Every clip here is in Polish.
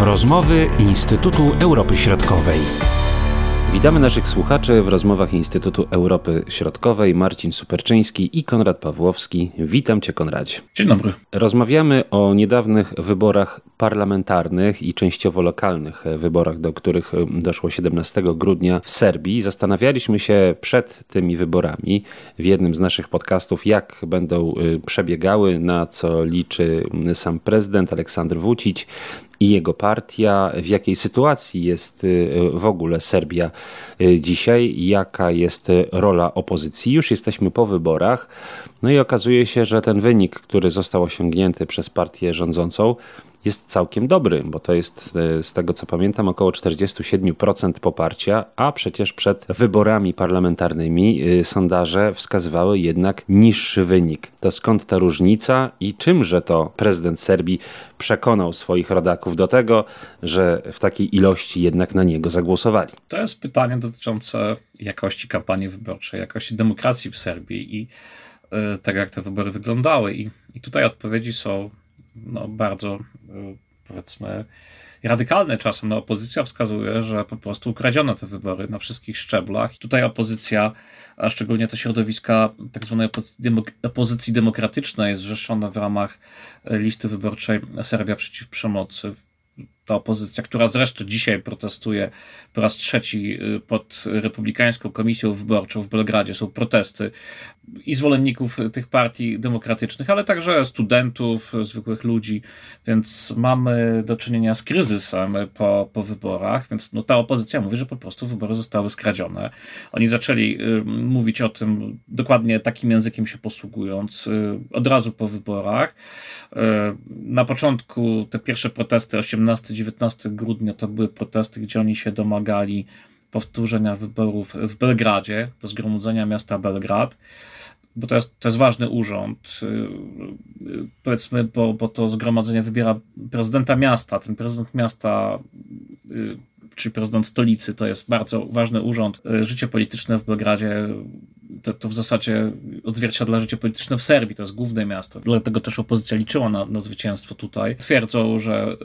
Rozmowy Instytutu Europy Środkowej. Witamy naszych słuchaczy w rozmowach Instytutu Europy Środkowej. Marcin Superczyński i Konrad Pawłowski. Witam Cię, Konradzie. Dzień dobry. Rozmawiamy o niedawnych wyborach parlamentarnych i częściowo lokalnych wyborach, do których doszło 17 grudnia w Serbii. Zastanawialiśmy się przed tymi wyborami w jednym z naszych podcastów, jak będą y, przebiegały, na co liczy sam prezydent Aleksander Vucic i jego partia, w jakiej sytuacji jest y, w ogóle Serbia y, dzisiaj, jaka jest rola opozycji. Już jesteśmy po wyborach, no i okazuje się, że ten wynik, który został osiągnięty przez partię rządzącą, jest całkiem dobry, bo to jest e, z tego co pamiętam około 47% poparcia, a przecież przed wyborami parlamentarnymi e, sondaże wskazywały jednak niższy wynik. To skąd ta różnica i czymże to prezydent Serbii przekonał swoich rodaków do tego, że w takiej ilości jednak na niego zagłosowali? To jest pytanie dotyczące jakości kampanii wyborczej, jakości demokracji w Serbii i y, tego, jak te wybory wyglądały. I, i tutaj odpowiedzi są no, bardzo e, powiedzmy radykalne czasem. No, opozycja wskazuje, że po prostu ukradziono te wybory na wszystkich szczeblach. I tutaj opozycja, a szczególnie te środowiska tak zwanej opozycji demokratycznej, jest zrzeszona w ramach listy wyborczej Serbia przeciw przemocy ta opozycja, która zresztą dzisiaj protestuje po raz trzeci y, pod Republikańską Komisją Wyborczą w Belgradzie. Są protesty i zwolenników tych partii demokratycznych, ale także studentów, zwykłych ludzi, więc mamy do czynienia z kryzysem po, po wyborach, więc no, ta opozycja mówi, że po prostu wybory zostały skradzione. Oni zaczęli y, mówić o tym dokładnie takim językiem się posługując y, od razu po wyborach. Y, na początku te pierwsze protesty 18-19 grudnia to były protesty, gdzie oni się domagali powtórzenia wyborów w Belgradzie, do zgromadzenia miasta Belgrad bo to jest, to jest ważny urząd, y, y, powiedzmy, bo, bo to zgromadzenie wybiera prezydenta miasta. Ten prezydent miasta, y, czyli prezydent stolicy, to jest bardzo ważny urząd. Życie polityczne w Belgradzie to, to w zasadzie odzwierciedla życie polityczne w Serbii, to jest główne miasto. Dlatego też opozycja liczyła na, na zwycięstwo tutaj. Twierdzą, że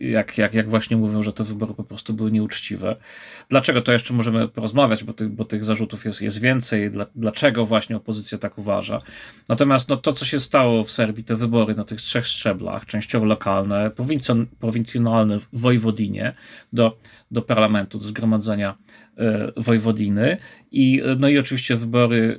jak, jak, jak właśnie mówią, że te wybory po prostu były nieuczciwe. Dlaczego to jeszcze możemy porozmawiać, bo, ty, bo tych zarzutów jest, jest więcej. Dla, dlaczego właśnie opozycja tak uważa? Natomiast no, to, co się stało w Serbii, te wybory na tych trzech szczeblach, częściowo lokalne, prowincjonalne w Wojwodinie, do, do parlamentu, do zgromadzenia Wojwodiny i, no i oczywiście wybory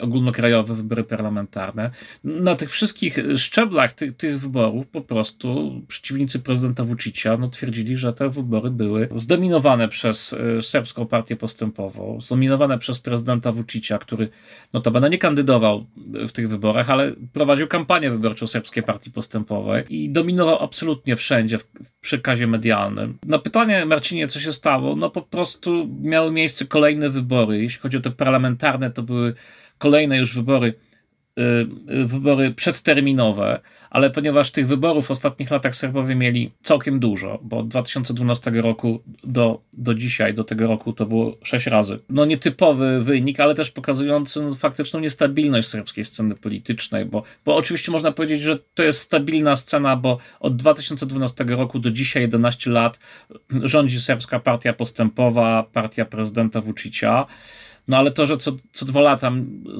e, ogólnokrajowe, wybory parlamentarne. Na tych wszystkich szczeblach tych, tych wyborów po prostu przeciwnicy prezydenta Vucicia no, twierdzili, że te wybory były zdominowane przez e, serbską partię postępową, zdominowane przez prezydenta Vucicia, który notabene nie kandydował w tych wyborach, ale prowadził kampanię wyborczą serbskiej partii postępowej i dominował absolutnie wszędzie w przekazie medialnym. Na pytanie Marcinie, co się stało, no po prostu miały miejsce kolejne wybory. Jeśli chodzi o te parlamentarne, to były kolejne już wybory wybory przedterminowe, ale ponieważ tych wyborów w ostatnich latach Serbowie mieli całkiem dużo, bo od 2012 roku do, do dzisiaj, do tego roku to było sześć razy. No nietypowy wynik, ale też pokazujący no, faktyczną niestabilność serbskiej sceny politycznej, bo, bo oczywiście można powiedzieć, że to jest stabilna scena, bo od 2012 roku do dzisiaj 11 lat rządzi serbska partia postępowa, partia prezydenta Vucicia. No ale to, że co, co dwa lata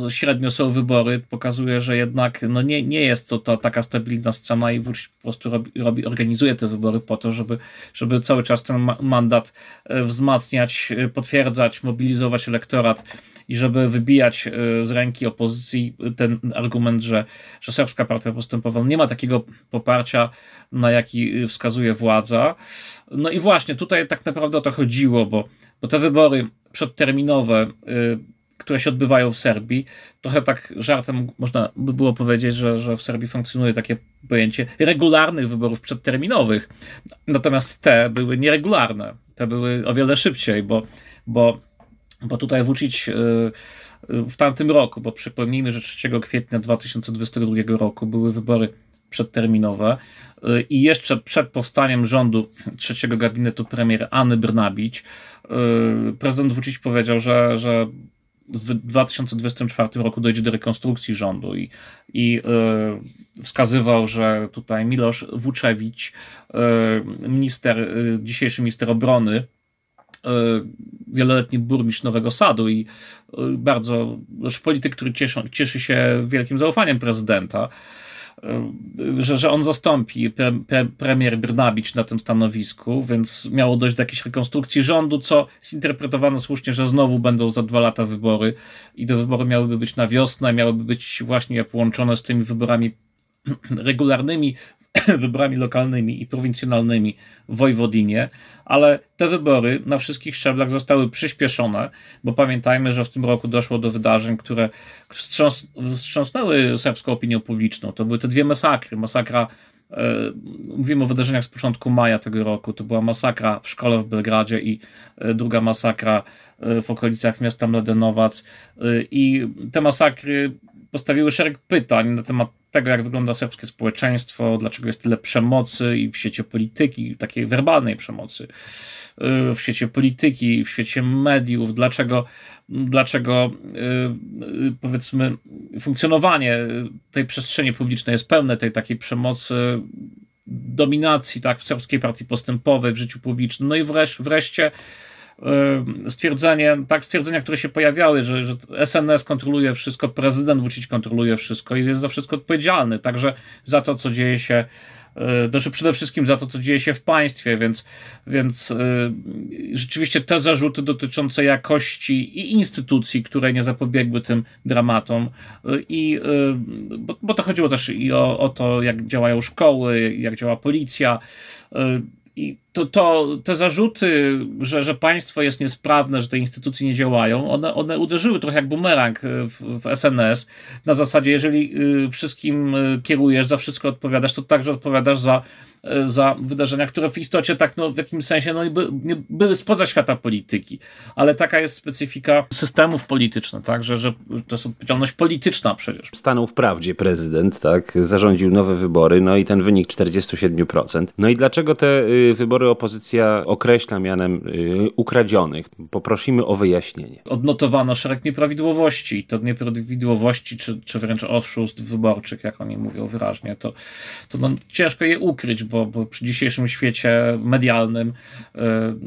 średnio są wybory, pokazuje, że jednak no nie, nie jest to, to taka stabilna scena i Vucic po prostu robi, robi, organizuje te wybory po to, żeby, żeby cały czas ten mandat e, wzmacniać, e, potwierdzać, mobilizować elektorat i żeby wybijać e, z ręki opozycji ten argument, że, że serbska partia postępowa nie ma takiego poparcia, na jaki wskazuje władza. No i właśnie tutaj tak naprawdę o to chodziło, bo, bo te wybory przedterminowe, y, które się odbywają w Serbii, trochę tak żartem można by było powiedzieć, że, że w Serbii funkcjonuje takie pojęcie regularnych wyborów przedterminowych. Natomiast te były nieregularne. Te były o wiele szybciej, bo, bo, bo tutaj Vucic y, w tamtym roku, bo przypomnijmy, że 3 kwietnia 2022 roku były wybory przedterminowe. Y, i jeszcze przed powstaniem rządu trzeciego gabinetu premier Anny Brnabić y, prezydent Vucic powiedział, że, że w 2024 roku dojdzie do rekonstrukcji rządu i, i wskazywał, że tutaj Milosz Wuczewicz, minister, dzisiejszy minister obrony, wieloletni burmistrz Nowego Sadu i bardzo, polityk, który cieszy, cieszy się wielkim zaufaniem prezydenta, że, że on zastąpi pre, pre, premier Brnabicz na tym stanowisku, więc miało dojść do jakiejś rekonstrukcji rządu, co zinterpretowano słusznie, że znowu będą za dwa lata wybory i te wybory miałyby być na wiosnę, miałyby być właśnie połączone z tymi wyborami regularnymi wyborami lokalnymi i prowincjonalnymi w Wojwodinie, ale te wybory na wszystkich szczeblach zostały przyspieszone, bo pamiętajmy, że w tym roku doszło do wydarzeń, które wstrząs wstrząsnęły serbską opinią publiczną. To były te dwie masakry. Masakra e, Mówimy o wydarzeniach z początku maja tego roku. To była masakra w szkole w Belgradzie i e, druga masakra e, w okolicach miasta Mladenowac. I te masakry postawiły szereg pytań na temat tego, jak wygląda serbskie społeczeństwo, dlaczego jest tyle przemocy i w świecie polityki, takiej werbalnej przemocy, y, w świecie polityki, w świecie mediów, dlaczego, dlaczego y, y, powiedzmy funkcjonowanie tej przestrzeni publicznej jest pełne tej takiej przemocy, dominacji tak, w serbskiej partii postępowej, w życiu publicznym. No i wreszcie stwierdzenie, tak, stwierdzenia, które się pojawiały, że, że SNS kontroluje wszystko, prezydent Vucic kontroluje wszystko i jest za wszystko odpowiedzialny, także za to, co dzieje się znaczy przede wszystkim za to, co dzieje się w państwie, więc, więc rzeczywiście te zarzuty dotyczące jakości i instytucji, które nie zapobiegły tym dramatom, i, bo, bo to chodziło też i o, o to, jak działają szkoły, jak działa policja, i to, to, te zarzuty, że, że państwo jest niesprawne, że te instytucje nie działają, one, one uderzyły trochę jak bumerang w, w SNS. Na zasadzie, jeżeli y, wszystkim y, kierujesz, za wszystko odpowiadasz, to także odpowiadasz za za wydarzenia, które w istocie tak no, w jakimś sensie no, by, nie, były spoza świata polityki. Ale taka jest specyfika systemów politycznych, tak? że, że to jest odpowiedzialność polityczna przecież. Stanął wprawdzie prezydent, tak? zarządził nowe wybory, no i ten wynik 47%. No i dlaczego te y, wybory opozycja określa mianem y, ukradzionych? Poprosimy o wyjaśnienie. Odnotowano szereg nieprawidłowości. To nieprawidłowości, czy, czy wręcz oszustw wyborczych, jak oni mówią wyraźnie, to, to no, ciężko je ukryć, bo bo, bo przy dzisiejszym świecie medialnym, y,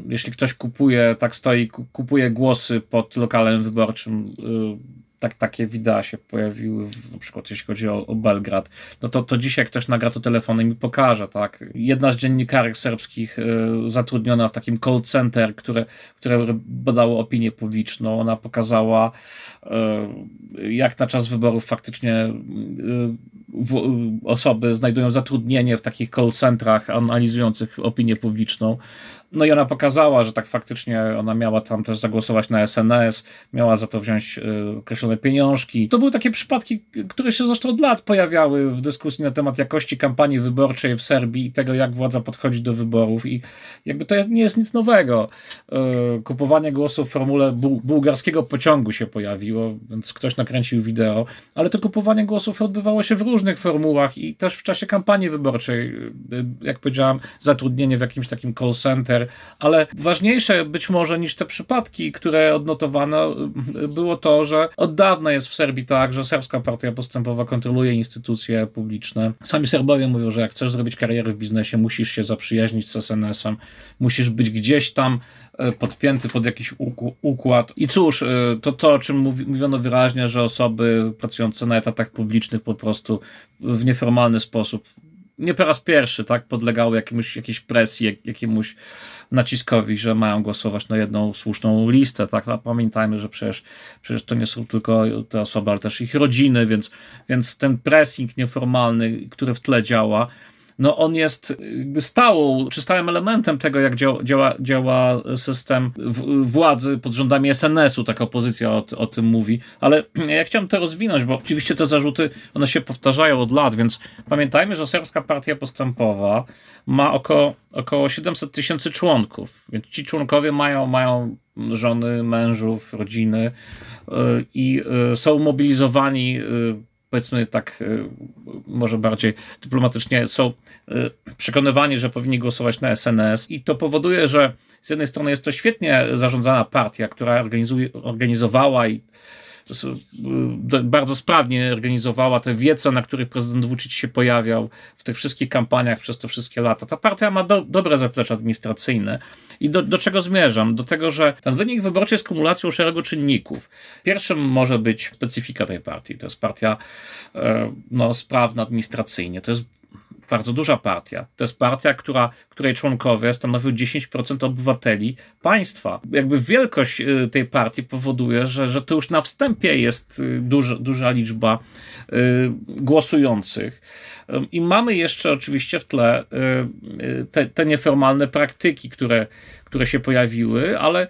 jeśli ktoś kupuje, tak stoi, kupuje głosy pod lokalem wyborczym, y, tak, takie wideo się pojawiły, na przykład jeśli chodzi o, o, Belgrad, no to, to dzisiaj ktoś nagra to telefonem i mi pokaże, tak. Jedna z dziennikarek serbskich y, zatrudniona w takim call center, które, które badało opinię publiczną, ona pokazała y, jak na czas wyborów faktycznie y, w, osoby znajdują zatrudnienie w takich call centrach analizujących opinię publiczną. No i ona pokazała, że tak faktycznie ona miała tam też zagłosować na SNS, miała za to wziąć y, określone pieniążki. To były takie przypadki, które się zresztą od lat pojawiały w dyskusji na temat jakości kampanii wyborczej w Serbii i tego, jak władza podchodzi do wyborów. I jakby to nie jest nic nowego. Y, kupowanie głosów w formule bu bułgarskiego pociągu się pojawiło, więc ktoś nakręcił wideo, ale to kupowanie głosów odbywało się w różnych formułach i też w czasie kampanii wyborczej. Y, jak powiedziałam, zatrudnienie w jakimś takim call center, ale ważniejsze być może niż te przypadki, które odnotowano, było to, że od dawna jest w Serbii tak, że serbska partia postępowa kontroluje instytucje publiczne. Sami Serbowie mówią, że jak chcesz zrobić karierę w biznesie, musisz się zaprzyjaźnić z SNS-em, musisz być gdzieś tam e, podpięty pod jakiś układ. I cóż, e, to to, o czym mówiono wyraźnie, że osoby pracujące na etatach publicznych po prostu w nieformalny sposób nie po raz pierwszy, tak, podlegały jakiemuś, jakiejś presji, jakiemuś naciskowi, że mają głosować na jedną słuszną listę, tak, pamiętajmy, że przecież, przecież to nie są tylko te osoby, ale też ich rodziny, więc, więc ten pressing nieformalny, który w tle działa, no on jest jakby stałą, czy stałym elementem tego, jak działa, działa, działa system władzy pod rządami SNS-u, taka opozycja o, o tym mówi, ale ja chciałem to rozwinąć, bo oczywiście te zarzuty, one się powtarzają od lat, więc pamiętajmy, że Serbska Partia Postępowa ma około, około 700 tysięcy członków, więc ci członkowie mają, mają żony, mężów, rodziny yy, i yy, są mobilizowani powiedzmy tak, może bardziej dyplomatycznie, są przekonywani, że powinni głosować na SNS i to powoduje, że z jednej strony jest to świetnie zarządzana partia, która organizowała i bardzo sprawnie organizowała te wiece, na których prezydent Vucic się pojawiał w tych wszystkich kampaniach przez te wszystkie lata. Ta partia ma do, dobre zaplecze administracyjne. I do, do czego zmierzam? Do tego, że ten wynik wyborczy jest kumulacją szeregu czynników. Pierwszym może być specyfika tej partii. To jest partia e, no, sprawna administracyjnie. To jest bardzo duża partia. To jest partia, która, której członkowie stanowią 10% obywateli państwa. Jakby wielkość y, tej partii powoduje, że, że to już na wstępie jest y, duża, duża liczba y, głosujących. I mamy jeszcze oczywiście w tle te, te nieformalne praktyki, które, które się pojawiły, ale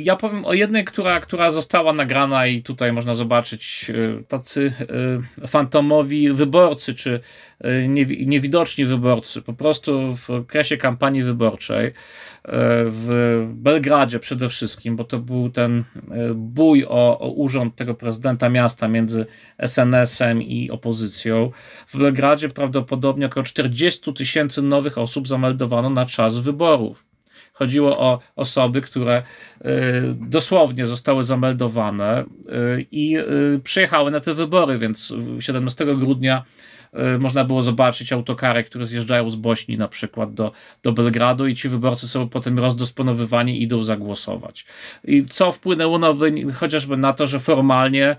ja powiem o jednej, która, która została nagrana i tutaj można zobaczyć tacy fantomowi wyborcy, czy niewidoczni wyborcy, po prostu w okresie kampanii wyborczej w Belgradzie przede wszystkim, bo to był ten bój o, o urząd tego prezydenta miasta między SNS-em i opozycją. W Belgradzie prawdopodobnie około 40 tysięcy nowych osób zameldowano na czas wyborów. Chodziło o osoby, które e, dosłownie zostały zameldowane i przyjechały na te wybory, więc 17 grudnia można było zobaczyć autokary, które zjeżdżają z Bośni na przykład do, do Belgradu i ci wyborcy są potem rozdysponowywani i idą zagłosować. I co wpłynęło na, chociażby na to, że formalnie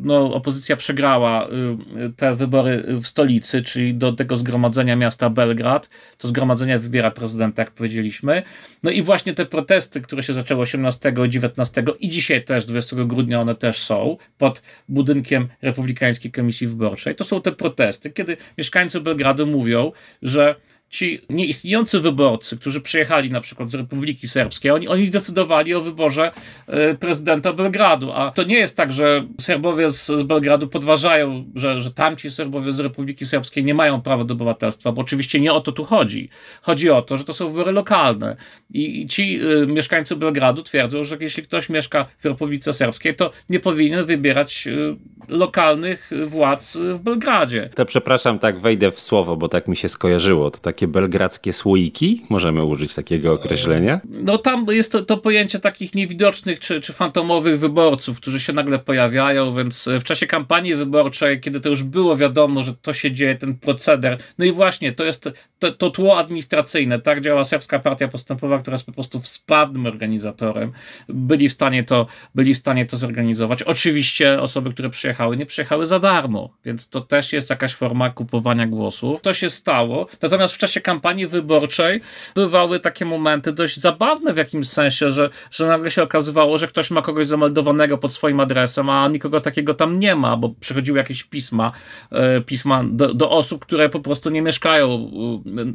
no, opozycja przegrała y, te wybory w stolicy, czyli do tego zgromadzenia miasta Belgrad. To zgromadzenie wybiera prezydenta, jak powiedzieliśmy. No i właśnie te protesty, które się zaczęły 18, 19 i dzisiaj też 20 grudnia one też są pod budynkiem Republikańskiej Komisji Wyborczej. To są te protesty, kiedy mieszkańcy Belgradu mówią, że ci nieistniejący wyborcy, którzy przyjechali na przykład z Republiki Serbskiej, oni, oni decydowali o wyborze e, prezydenta Belgradu. A to nie jest tak, że Serbowie z, z Belgradu podważają, że, że tamci Serbowie z Republiki Serbskiej nie mają prawa do obywatelstwa, bo oczywiście nie o to tu chodzi. Chodzi o to, że to są wybory lokalne. I, i ci y, mieszkańcy Belgradu twierdzą, że jeśli ktoś mieszka w Republice Serbskiej, to nie powinien wybierać y, lokalnych władz w Belgradzie. To przepraszam, tak wejdę w słowo, bo tak mi się skojarzyło. To tak takie belgradzkie słoiki? Możemy użyć takiego określenia? No tam jest to, to pojęcie takich niewidocznych czy, czy fantomowych wyborców, którzy się nagle pojawiają, więc w czasie kampanii wyborczej, kiedy to już było wiadomo, że to się dzieje, ten proceder, no i właśnie, to jest to, to tło administracyjne, tak działa Serbska Partia Postępowa, która jest po prostu sprawnym organizatorem, byli w stanie to, byli w stanie to zorganizować. Oczywiście osoby, które przyjechały, nie przyjechały za darmo, więc to też jest jakaś forma kupowania głosów. To się stało, natomiast w czasie czasie kampanii wyborczej bywały takie momenty dość zabawne w jakimś sensie, że, że nagle się okazywało, że ktoś ma kogoś zameldowanego pod swoim adresem, a nikogo takiego tam nie ma, bo przychodziły jakieś pisma, e, pisma do, do osób, które po prostu nie mieszkają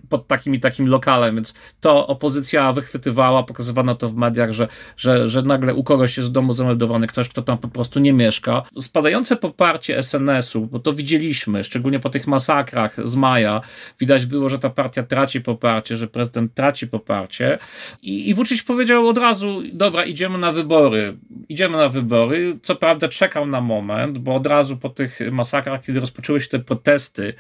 pod takim i takim lokalem, więc to opozycja wychwytywała, pokazywano to w mediach, że, że, że nagle u kogoś jest w domu zameldowany ktoś, kto tam po prostu nie mieszka. Spadające poparcie SNS-u, bo to widzieliśmy, szczególnie po tych masakrach z maja, widać było, że ta partia partia traci poparcie, że prezydent traci poparcie. I, i Vucic powiedział od razu, dobra, idziemy na wybory. Idziemy na wybory. Co prawda czekał na moment, bo od razu po tych masakrach, kiedy rozpoczęły się te protesty,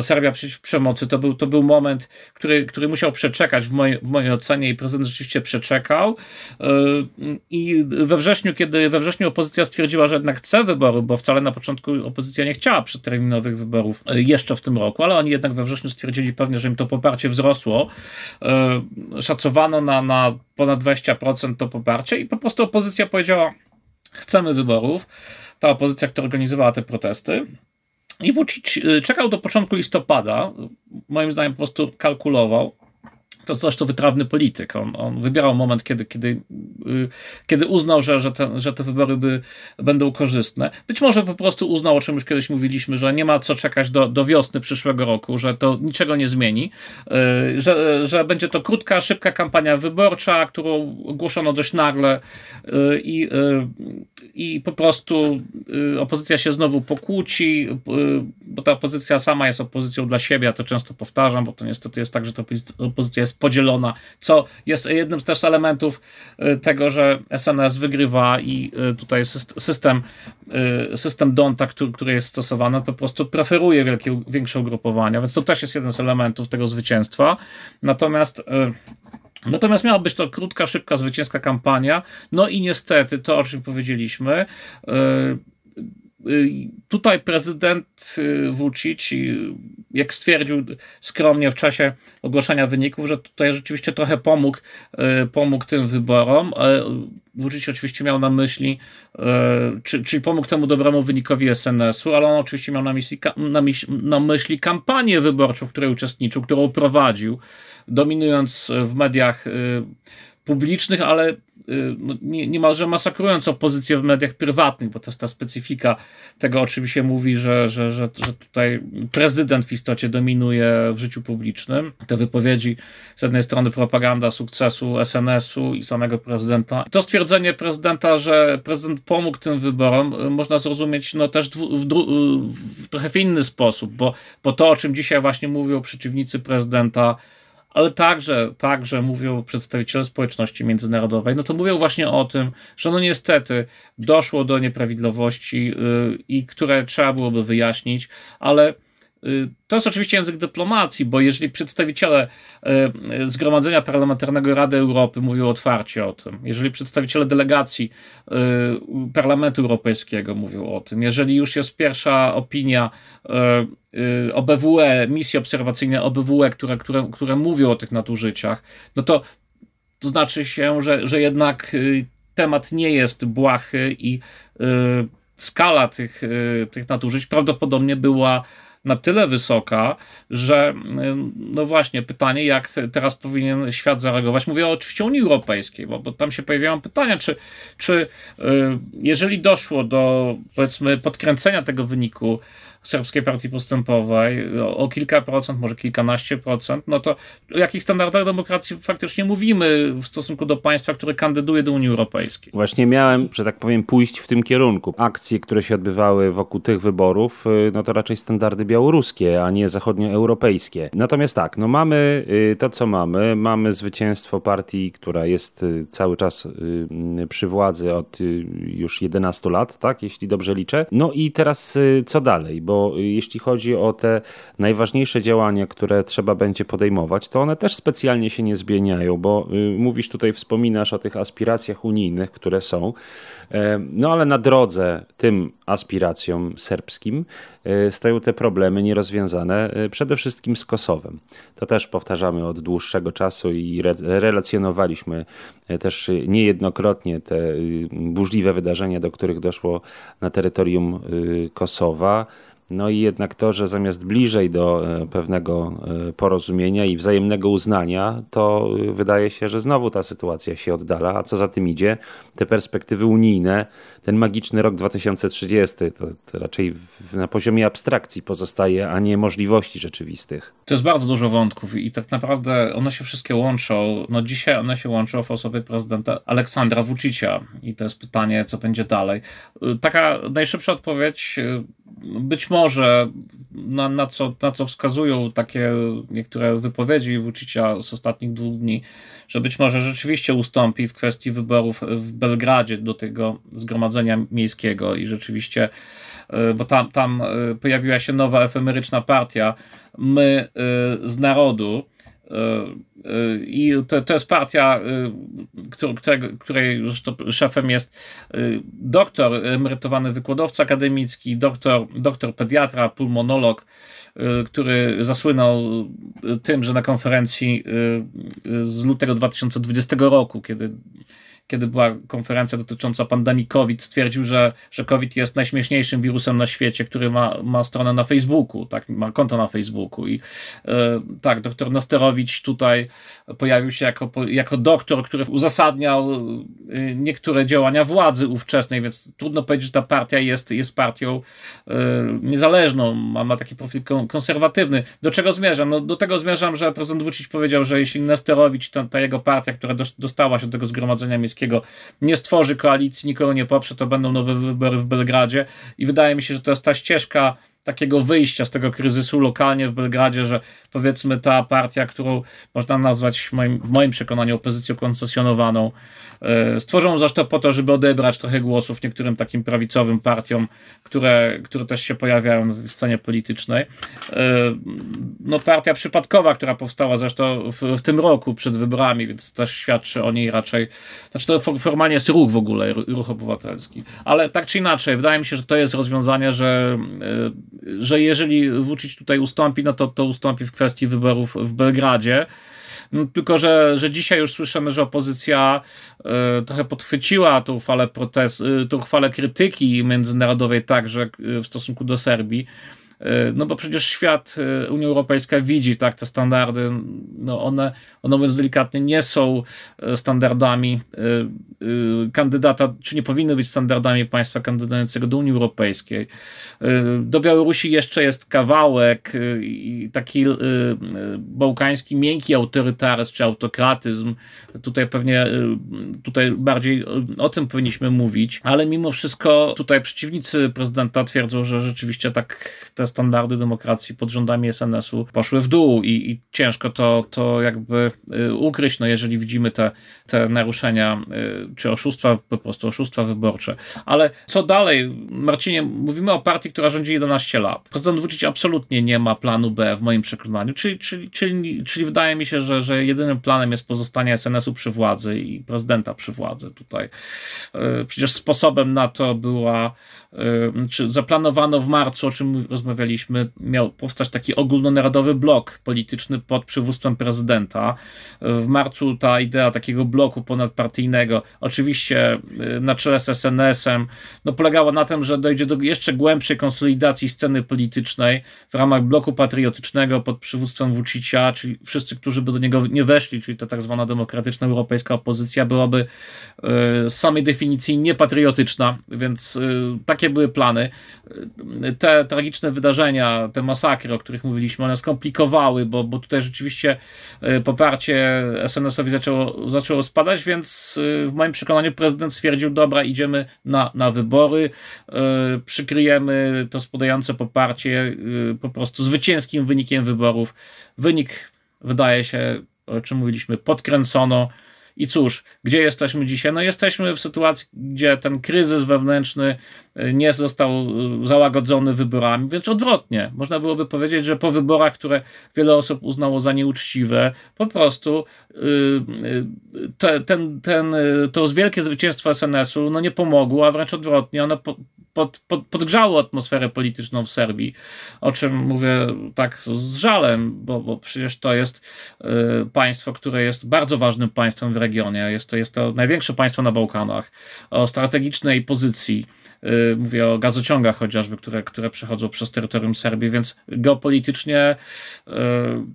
Serbia przeciw przemocy, to był, to był moment, który, który musiał przeczekać w mojej, w mojej ocenie i prezydent rzeczywiście przeczekał. I we wrześniu, kiedy we wrześniu opozycja stwierdziła, że jednak chce wybory, bo wcale na początku opozycja nie chciała przedterminowych wyborów e, jeszcze w tym roku, ale oni jednak we wrześniu stwierdzili pewnie, że im to poparcie wzrosło. E, szacowano na, na ponad 20% to poparcie i po prostu opozycja powiedziała, chcemy wyborów. Ta opozycja, która organizowała te protesty. I Vucic y, czekał do początku listopada, moim zdaniem po prostu kalkulował, to zresztą wytrawny polityk. On, on wybierał moment, kiedy, kiedy, y, kiedy uznał, że, że, te, że te wybory by, będą korzystne. Być może po prostu uznał, o czym już kiedyś mówiliśmy, że nie ma co czekać do, do wiosny przyszłego roku, że to niczego nie zmieni, y, że, że będzie to krótka, szybka kampania wyborcza, którą ogłoszono dość nagle y, i, i po prostu opozycja się znowu pokłóci, bo ta opozycja sama jest opozycją dla siebie, ja to często powtarzam, bo to niestety jest tak, że ta opozycja jest jest podzielona, co jest jednym z też elementów tego, że SNS wygrywa i tutaj system, system Donta, który, który jest stosowany, po prostu preferuje wielkie, większe ugrupowania, więc to też jest jeden z elementów tego zwycięstwa. Natomiast Natomiast miała być to krótka, szybka, zwycięska kampania. No i niestety, to o czym powiedzieliśmy, Y, tutaj prezydent y, Vucic, jak stwierdził skromnie w czasie ogłoszenia wyników, że tutaj rzeczywiście trochę pomógł, y, pomógł tym wyborom. Vucic oczywiście miał na myśli, czy, czyli pomógł temu dobremu wynikowi SNS-u, ale on oczywiście miał na myśli, na, na myśli kampanię wyborczą, w której uczestniczył, którą prowadził, dominując w mediach publicznych, ale y, nie, niemalże masakrując opozycję w mediach prywatnych, bo to jest ta specyfika tego, o czym się mówi, że, że, że, że tutaj prezydent w istocie dominuje w życiu publicznym. Te wypowiedzi z jednej strony propaganda sukcesu SNS-u i samego prezydenta. To stwierdzenie prezydenta, że prezydent pomógł tym wyborom, y, można zrozumieć no, też w, w, w trochę w inny sposób, bo, bo to, o czym dzisiaj właśnie mówią przeciwnicy prezydenta, ale także, także mówią przedstawiciele społeczności międzynarodowej, no to mówią właśnie o tym, że no niestety doszło do nieprawidłowości yy, i które trzeba byłoby wyjaśnić, ale Y, to jest oczywiście język dyplomacji, bo jeżeli przedstawiciele y, Zgromadzenia Parlamentarnego Rady Europy mówią otwarcie o tym, jeżeli przedstawiciele delegacji y, Parlamentu Europejskiego mówią o tym, jeżeli już jest pierwsza opinia OBWE, misje obserwacyjne OBWE, które, które, które mówią o tych nadużyciach, no to to znaczy się, że, że jednak temat nie jest błahy i skala tych, tych nadużyć prawdopodobnie była na tyle wysoka, że no właśnie pytanie, jak teraz powinien świat zareagować. Mówię oczywiście o Unii Europejskiej, bo, bo tam się pojawiają pytania, czy, czy y, jeżeli doszło do powiedzmy podkręcenia tego wyniku Serbskiej Partii Postępowej o, o, kilka procent, może kilkanaście procent, no to o jakich standardach demokracji faktycznie mówimy w stosunku do państwa, które kandyduje do Unii Europejskiej? Właśnie miałem, że tak powiem, pójść w tym kierunku. Akcje, które się odbywały wokół tych wyborów, y, no to raczej standardy białoruskie, a nie zachodnioeuropejskie. Natomiast tak, no mamy y, to, co mamy. Mamy zwycięstwo partii, która jest y, cały czas przy władzy od już 11 lat, tak, jeśli dobrze liczę. No i teraz co dalej? Bo bo jeśli chodzi o te najważniejsze działania, które trzeba będzie podejmować, to one też specjalnie się nie zmieniają, bo y, mówisz tutaj, wspominasz o tych aspiracjach unijnych, które są, e, no ale na drodze tym aspiracjom serbskim stoją te problemy nierozwiązane, e, przede wszystkim z Kosowem. To też powtarzamy od dłuższego czasu i relacjonowaliśmy też niejednokrotnie te y, burzliwe wydarzenia, do których doszło na terytorium y, Kosowa. No i jednak to, że zamiast bliżej do pewnego porozumienia i wzajemnego uznania, to wydaje się, że znowu ta sytuacja się oddala, a co za tym idzie, te perspektywy unijne, ten magiczny rok 2030, to, to raczej na poziomie abstrakcji pozostaje, a nie możliwości rzeczywistych. To jest bardzo dużo wątków i tak naprawdę one się wszystkie łączą. No dzisiaj one się łączą w osobie prezydenta Aleksandra Vucicia i to jest pytanie, co będzie dalej. Taka najszybsza odpowiedź być może na, na, co, na co wskazują takie niektóre wypowiedzi Vucicia z ostatnich dwóch dni, że być może rzeczywiście ustąpi w kwestii wyborów w Belgradzie do tego zgromadzenia miejskiego i rzeczywiście, bo tam, tam e, pojawiła się nowa efemeryczna partia My e, z Narodu, i to, to jest partia, której, szefem jest doktor, emerytowany wykładowca akademicki, doktor, doktor pediatra, pulmonolog, który zasłynął tym, że na konferencji z lutego 2020 roku, kiedy kiedy była konferencja dotycząca pandemii COVID, stwierdził, że, że COVID jest najśmieszniejszym wirusem na świecie, który ma, ma stronę na Facebooku, tak, ma konto na Facebooku. I e, tak, doktor Nosterowicz tutaj pojawił się jako, jako doktor, który uzasadniał e, niektóre działania władzy ówczesnej, więc trudno powiedzieć, że ta partia jest, jest partią e, niezależną, ma, ma taki profil konserwatywny. Do czego zmierzam? No, do tego zmierzam, że prezydent Vucic powiedział, że jeśli Nesterowicz, ta, ta jego partia, która dostała się do tego zgromadzenia miejskiego, nie stworzy koalicji, nikogo nie poprze, to będą nowe wybory w Belgradzie i wydaje mi się, że to jest ta ścieżka takiego wyjścia z tego kryzysu lokalnie w Belgradzie, że powiedzmy ta partia, którą można nazwać w moim, w moim przekonaniu opozycją koncesjonowaną, e, stworzą zresztą po to, żeby odebrać trochę głosów niektórym takim prawicowym partiom, które, które też się pojawiają na scenie politycznej. E, no partia przypadkowa, która powstała zresztą w, w tym roku przed wyborami, więc też świadczy o niej raczej, znaczy to formalnie jest ruch w ogóle, ruch obywatelski, ale tak czy inaczej, wydaje mi się, że to jest rozwiązanie, że że jeżeli Vucic tutaj ustąpi, no to, to ustąpi w kwestii wyborów w Belgradzie. No, tylko, że, że dzisiaj już słyszymy, że opozycja y, trochę podchwyciła tą falę protest, y, tą falę krytyki międzynarodowej także w stosunku do Serbii. E, no bo przecież świat, e, Unia Europejska widzi tak te standardy, no one, one mówiąc delikatnie, nie są e, standardami kandydata, czy nie powinny być standardami państwa kandydującego do Unii Europejskiej. Do Białorusi jeszcze jest kawałek i taki bałkański miękki autorytaryzm czy autokratyzm. Tutaj pewnie tutaj bardziej o tym powinniśmy mówić, ale mimo wszystko tutaj przeciwnicy prezydenta twierdzą, że rzeczywiście tak te standardy demokracji pod rządami SNS-u poszły w dół i, i, ciężko to, to jakby y, ukryć, no jeżeli widzimy te, te naruszenia y, czy oszustwa, po prostu oszustwa wyborcze. Ale co dalej? Marcinie, mówimy o partii, która rządzi 11 lat. Prezydent Vucic absolutnie nie ma planu B w moim przekonaniu, czyli, czyli, czyli, czyli wydaje mi się, że, że jedynym planem jest pozostanie SNS-u przy władzy i prezydenta przy władzy tutaj. Y, przecież sposobem na to była, czy zaplanowano w marcu, o czym rozmawialiśmy, rozmawialiśmy, miał powstać taki ogólnonarodowy blok polityczny pod przywództwem prezydenta. W marcu ta idea takiego bloku ponadpartyjnego, oczywiście y, na czele z SNS-em, no polegała na tym, że dojdzie do jeszcze głębszej konsolidacji sceny politycznej w ramach bloku patriotycznego pod przywództwem Vucicia, czyli wszyscy, którzy by do niego nie weszli, czyli ta tak zwana demokratyczna europejska opozycja byłaby y, z samej definicji niepatriotyczna, więc y, takie były plany. Te tragiczne wydarzenia wydarzenia, te masakry, o których mówiliśmy, one skomplikowały, bo, bo tutaj rzeczywiście e, poparcie SNS-owi zaczęło, zaczęło spadać, więc e, w moim przekonaniu prezydent stwierdził, dobra, idziemy na, na wybory, e, przykryjemy to spadające poparcie po prostu zwycięskim wynikiem wyborów. Wynik wydaje się, o czym mówiliśmy, podkręcono, i cóż, gdzie jesteśmy dzisiaj? No jesteśmy w sytuacji, gdzie ten kryzys wewnętrzny y, nie został y, załagodzony wyborami, wręcz odwrotnie. Można byłoby powiedzieć, że po wyborach, które wiele osób uznało za nieuczciwe, po prostu y, te, ten, ten, to wielkie zwycięstwo SNS-u no nie pomogło, a wręcz odwrotnie, ono pod, pod, podgrzało atmosferę polityczną w Serbii, o czym mówię tak z żalem, bo, bo przecież to jest y, państwo, które jest bardzo ważnym państwem w regionie. Jest to, jest to największe państwo na Bałkanach, o strategicznej pozycji mówię o gazociągach chociażby, które, które przechodzą przez terytorium Serbii, więc geopolitycznie y,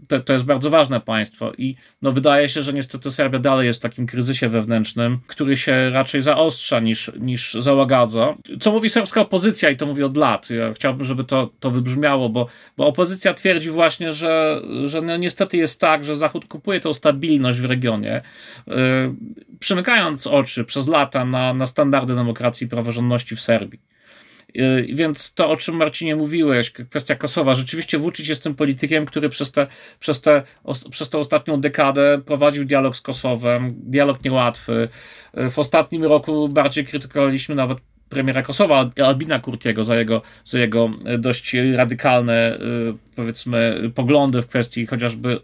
to, to jest bardzo ważne państwo i no wydaje się, że niestety Serbia dalej jest w takim kryzysie wewnętrznym, który się raczej zaostrza niż, niż załagadza. Co mówi serbska opozycja i to mówi od lat. Ja chciałbym, żeby to, to wybrzmiało, bo, bo opozycja twierdzi właśnie, że, że no niestety jest tak, że Zachód kupuje tą stabilność w regionie, yy, przymykając oczy przez lata na, na standardy demokracji i praworządności w Serbii Serbii. Więc to, o czym Marcinie mówiłeś, kwestia Kosowa, rzeczywiście Vucic jest tym politykiem, który przez, te, przez, te, przez tę ostatnią dekadę prowadził dialog z Kosowem, dialog niełatwy. W ostatnim roku bardziej krytykowaliśmy nawet premiera Kosowa, Albina Kurtiego, za jego, za jego dość radykalne, y, powiedzmy, poglądy w kwestii chociażby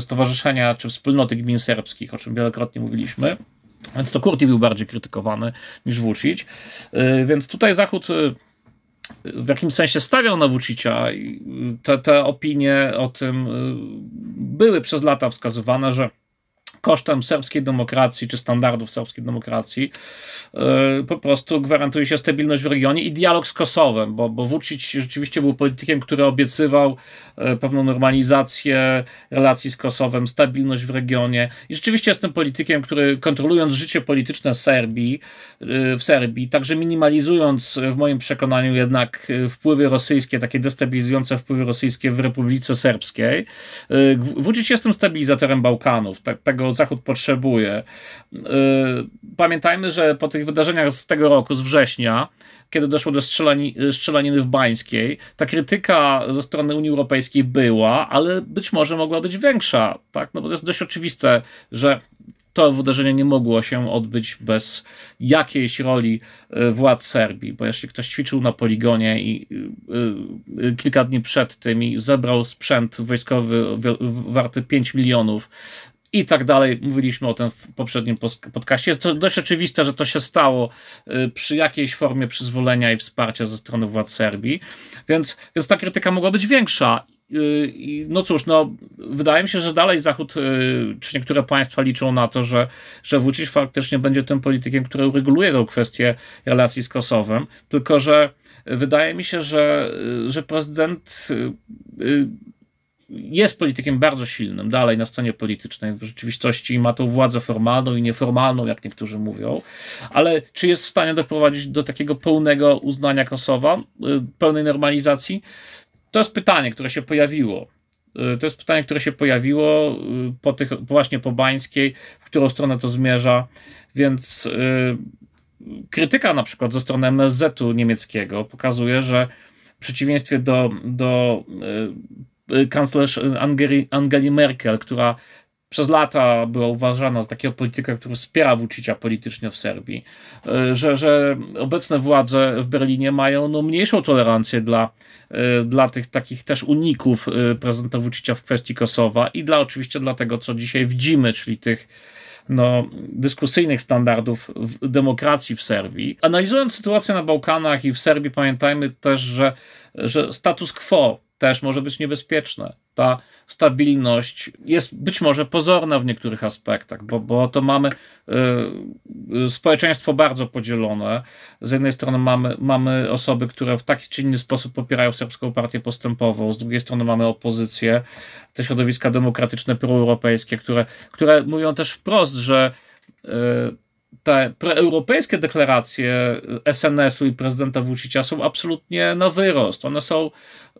stowarzyszenia czy wspólnoty gmin serbskich, o czym wielokrotnie mówiliśmy. Więc to Kurti był bardziej krytykowany niż Vucic. Y, więc tutaj Zachód y, w jakimś sensie stawiał na Vucicia i te, te opinie o tym y, były przez lata wskazywane, że kosztem serbskiej demokracji czy standardów serbskiej demokracji e, po prostu gwarantuje się stabilność w regionie i dialog z Kosowem, bo, bo Vucic rzeczywiście był politykiem, który obiecywał e, pewną normalizację relacji z Kosowem, stabilność w regionie i rzeczywiście jestem politykiem, który kontrolując życie polityczne Serbii, e, w Serbii, także minimalizując w moim przekonaniu jednak wpływy rosyjskie, takie destabilizujące wpływy rosyjskie w Republice Serbskiej. Vucic jestem stabilizatorem Bałkanów, tak, tego Zachód potrzebuje. Pamiętajmy, że po tych wydarzeniach z tego roku, z września, kiedy doszło do strzelani, strzelaniny w Bańskiej, ta krytyka ze strony Unii Europejskiej była, ale być może mogła być większa, tak? No bo to jest dość oczywiste, że to wydarzenie nie mogło się odbyć bez jakiejś roli e, władz Serbii, bo jeśli ktoś ćwiczył na poligonie i e, kilka dni przed tym i zebrał sprzęt wojskowy warty 5 milionów i tak dalej. Mówiliśmy o tym w poprzednim podcaście. Jest to dość oczywiste, że to się stało przy jakiejś formie przyzwolenia i wsparcia ze strony władz Serbii, więc, więc ta krytyka mogła być większa Y, no cóż, no, wydaje mi się, że dalej Zachód, y, czy niektóre państwa liczą na to, że, że Vucic faktycznie będzie tym politykiem, który ureguluje tę kwestię relacji z Kosowem, tylko że wydaje mi się, że, y, że prezydent jest politykiem bardzo silnym dalej na scenie politycznej. W rzeczywistości ma tą władzę formalną i nieformalną, jak niektórzy mówią, ale czy jest w stanie doprowadzić do takiego pełnego uznania Kosowa, pełnej normalizacji? To jest pytanie, które się pojawiło. Y, to jest pytanie, które się pojawiło y, po tych, właśnie po Bańskiej, w którą stronę to zmierza, więc krytyka na przykład ze strony MSZ-u niemieckiego pokazuje, że w przeciwieństwie do, do kanclerz Angeli, Angeli Merkel, która przez lata była uważana za takiego polityka, który wspiera Vucicia politycznie w Serbii, e, że, że obecne władze w Berlinie mają no, mniejszą tolerancję dla, dla tych takich też uników prezydenta Vucicia w kwestii Kosowa i dla oczywiście dla tego, co dzisiaj widzimy, czyli tych no, dyskusyjnych standardów w demokracji w Serbii. Analizując sytuację na Bałkanach i w Serbii, pamiętajmy też, że, że status quo też może być niebezpieczne. Ta stabilność jest być może pozorna w niektórych aspektach, bo, bo to mamy y, społeczeństwo bardzo podzielone. Z jednej strony mamy, mamy osoby, które w taki czy inny sposób popierają Serbską Partię Postępową, z drugiej strony mamy opozycję, te środowiska demokratyczne, proeuropejskie, które, które mówią też wprost, że y, te preeuropejskie deklaracje SNS-u i prezydenta Vucicia są absolutnie na wyrost. One są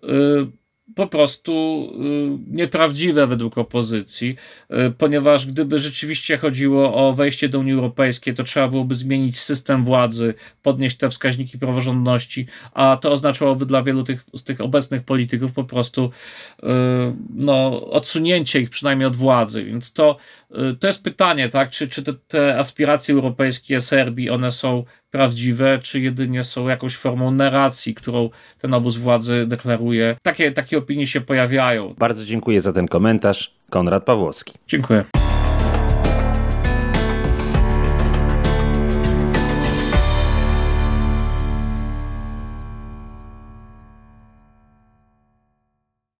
y, po prostu y, nieprawdziwe według opozycji, y, ponieważ gdyby rzeczywiście chodziło o wejście do Unii Europejskiej, to trzeba byłoby zmienić system władzy, podnieść te wskaźniki praworządności, a to oznaczałoby dla wielu tych, z tych obecnych polityków po prostu y, no, odsunięcie ich przynajmniej od władzy. Więc to, to jest pytanie, tak? czy, czy te, te aspiracje europejskie Serbii, one są prawdziwe, czy jedynie są jakąś formą narracji, którą ten obóz władzy deklaruje. Takie, takie opinie się pojawiają. Bardzo dziękuję za ten komentarz. Konrad Pawłowski. Dziękuję.